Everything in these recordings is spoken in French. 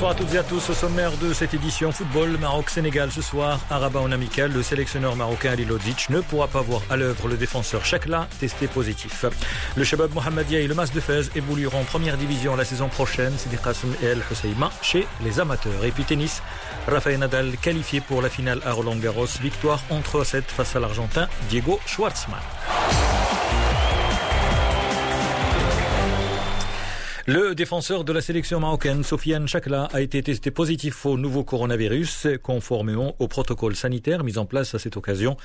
Bonsoir à toutes et à tous. Au sommaire de cette édition football Maroc-Sénégal ce soir, à Rabat en amical, le sélectionneur marocain Ali Lodzic ne pourra pas voir à l'œuvre le défenseur Chakla testé positif. Le Shabab Mohammedia et le Mas de Fez évolueront en première division la saison prochaine. Sidi Qasem et El Husseima chez les amateurs. Et puis tennis, Rafael Nadal qualifié pour la finale à Roland Garros. Victoire en 3-7 face à l'Argentin Diego Schwartzmann. Le défenseur de la sélection marocaine, Sofiane Chakla, a été testé positif au nouveau coronavirus, conformément au protocole sanitaire mis en place à cette occasion.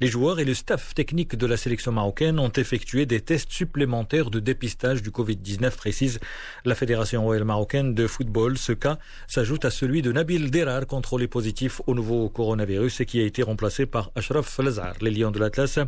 Les joueurs et le staff technique de la sélection marocaine ont effectué des tests supplémentaires de dépistage du Covid-19, précise la Fédération royale marocaine de football. Ce cas s'ajoute à celui de Nabil Derar, contrôlé positif au nouveau coronavirus et qui a été remplacé par Ashraf Lazar. Les Lions de l'Atlas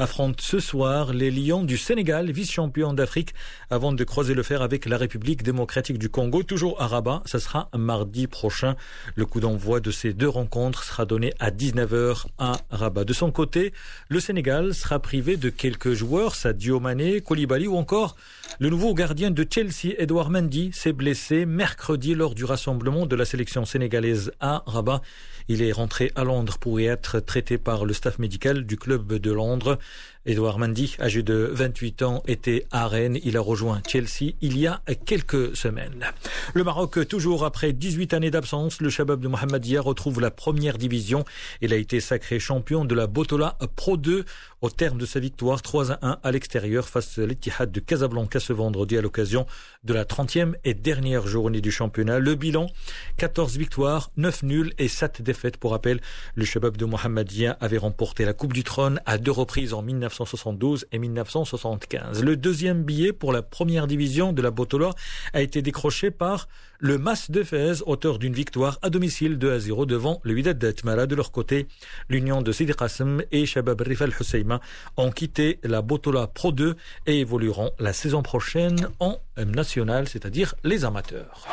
affrontent ce soir les Lions du Sénégal, vice-champion d'Afrique, avant de croiser le fer avec la République démocratique du Congo, toujours à Rabat. Ce sera mardi prochain. Le coup d'envoi de ces deux rencontres sera donné à 19h à Rabat. De son côté, le Sénégal sera privé de quelques joueurs, Sadio Mané, Koulibaly ou encore le nouveau gardien de Chelsea, Edouard Mendy, s'est blessé mercredi lors du rassemblement de la sélection sénégalaise à Rabat. Il est rentré à Londres pour y être traité par le staff médical du club de Londres. Edouard Mendy, âgé de 28 ans, était à Rennes. Il a rejoint Chelsea il y a quelques semaines. Le Maroc, toujours après 18 années d'absence, le Shabab de Mohammedia retrouve la première division. Il a été sacré champion de la Botola Pro 2 au terme de sa victoire 3 à 1 à l'extérieur face à l'Etihad de Casablanca ce vendredi à l'occasion de la 30e et dernière journée du championnat. Le bilan, 14 victoires, 9 nuls et 7 défaites. Pour rappel, le Shabab de Mohammedia avait remporté la Coupe du Trône à deux reprises en 1972 et 1975. Le deuxième billet pour la première division de la Botola a été décroché par le Mas de Fez, auteur d'une victoire à domicile 2 à 0 devant le Wydad d'Atmara. De leur côté, l'union de Sidi Qasim et Shabab Rifal Husseima ont quitté la Botola Pro 2 et évolueront la saison prochaine en national, c'est-à-dire les amateurs.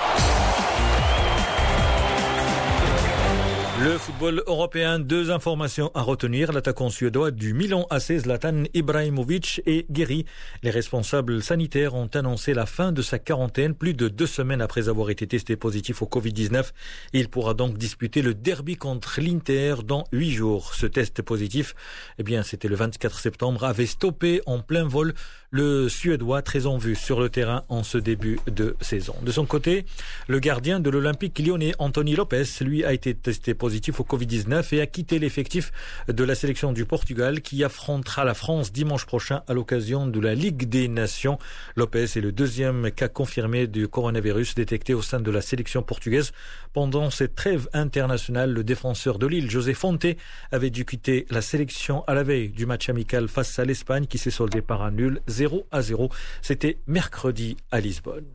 Le football européen, deux informations à retenir. L'attaquant suédois du Milan AC, Zlatan Ibrahimovic est guéri. Les responsables sanitaires ont annoncé la fin de sa quarantaine plus de deux semaines après avoir été testé positif au Covid-19. Il pourra donc disputer le derby contre l'Inter dans huit jours. Ce test positif, eh bien, c'était le 24 septembre, avait stoppé en plein vol le Suédois très en vue sur le terrain en ce début de saison. De son côté, le gardien de l'Olympique lyonnais, Anthony Lopez, lui a été testé positif au Covid-19 et a quitté l'effectif de la sélection du Portugal qui affrontera la France dimanche prochain à l'occasion de la Ligue des Nations. Lopez est le deuxième cas confirmé du coronavirus détecté au sein de la sélection portugaise. Pendant cette trêve internationale, le défenseur de Lille, José Fonte, avait dû quitter la sélection à la veille du match amical face à l'Espagne qui s'est soldé par un nul 0 à 0. C'était mercredi à Lisbonne.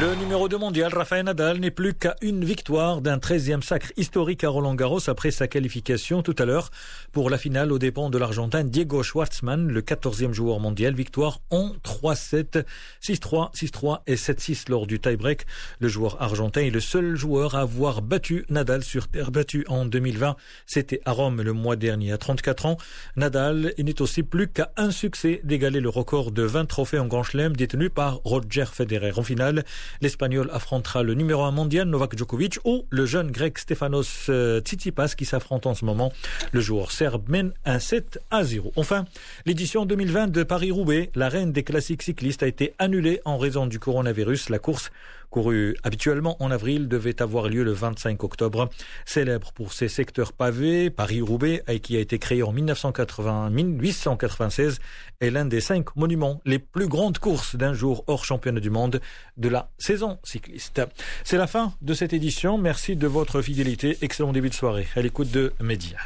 Le numéro 2 mondial, Rafael Nadal, n'est plus qu'à une victoire d'un 13e sacre historique à Roland Garros après sa qualification tout à l'heure pour la finale aux dépens de l'Argentin Diego Schwartzmann, le 14e joueur mondial. Victoire en 3-7, 6-3, 6-3 et 7-6 lors du tie-break. Le joueur argentin est le seul joueur à avoir battu Nadal sur terre battue en 2020. C'était à Rome le mois dernier. À 34 ans, Nadal n'est aussi plus qu'à un succès d'égaler le record de 20 trophées en Grand Chelem détenu par Roger Federer. En finale, L'Espagnol affrontera le numéro 1 mondial Novak Djokovic ou le jeune grec Stefanos euh, Tsitsipas qui s'affronte en ce moment. Le joueur serbe mène un 7 à 0. Enfin, l'édition 2020 de Paris-Roubaix, la reine des classiques cyclistes, a été annulée en raison du coronavirus. La course courue habituellement en avril, devait avoir lieu le 25 octobre. Célèbre pour ses secteurs pavés, Paris-Roubaix, qui a été créé en 1980, 1896, est l'un des cinq monuments les plus grandes courses d'un jour hors championnat du monde de la saison cycliste. C'est la fin de cette édition. Merci de votre fidélité. Excellent début de soirée à l'écoute de Média.